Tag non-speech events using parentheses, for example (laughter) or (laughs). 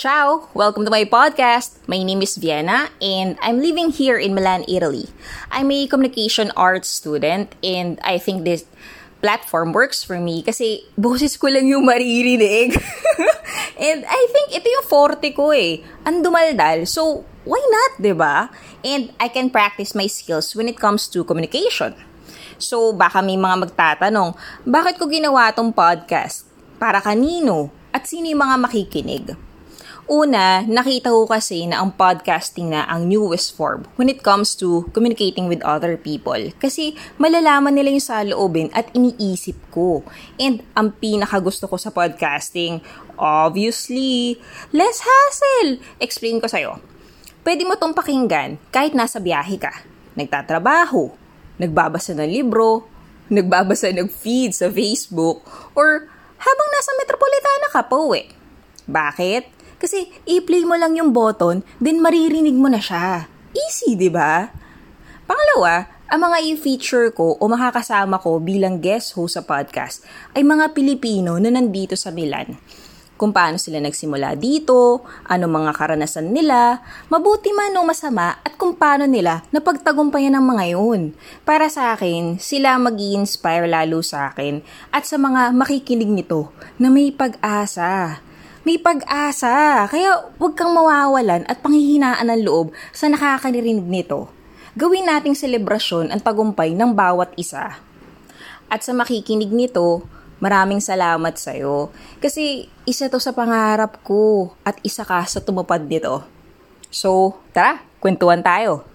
Ciao! Welcome to my podcast. My name is Vienna and I'm living here in Milan, Italy. I'm a communication arts student and I think this platform works for me kasi boses ko lang yung maririnig. (laughs) and I think ito yung forte ko eh. Ang dumaldal. So, why not, ba? And I can practice my skills when it comes to communication. So, baka may mga magtatanong, bakit ko ginawa tong podcast? Para kanino? At sino yung mga makikinig? Una, nakita ko kasi na ang podcasting na ang newest form when it comes to communicating with other people. Kasi malalaman nila yung saloobin at iniisip ko. And ang pinaka gusto ko sa podcasting, obviously, less hassle. Explain ko sa'yo. Pwede mo tong pakinggan kahit nasa biyahe ka, nagtatrabaho, nagbabasa ng libro, nagbabasa ng feed sa Facebook, or habang nasa metropolitana ka pa uwi. Bakit? Kasi i-play mo lang yung button, then maririnig mo na siya. Easy, di ba? Pangalawa, ang mga i-feature ko o makakasama ko bilang guest host sa podcast ay mga Pilipino na nandito sa Milan. Kung paano sila nagsimula dito, ano mga karanasan nila, mabuti man o masama at kung paano nila napagtagumpayan ng mga yun. Para sa akin, sila mag inspire lalo sa akin at sa mga makikinig nito na may pag-asa may pag-asa. Kaya huwag kang mawawalan at panghihinaan ng loob sa nakakarinig nito. Gawin nating selebrasyon ang tagumpay ng bawat isa. At sa makikinig nito, maraming salamat sa iyo. Kasi isa to sa pangarap ko at isa ka sa tumupad nito. So, tara, kwentuhan tayo.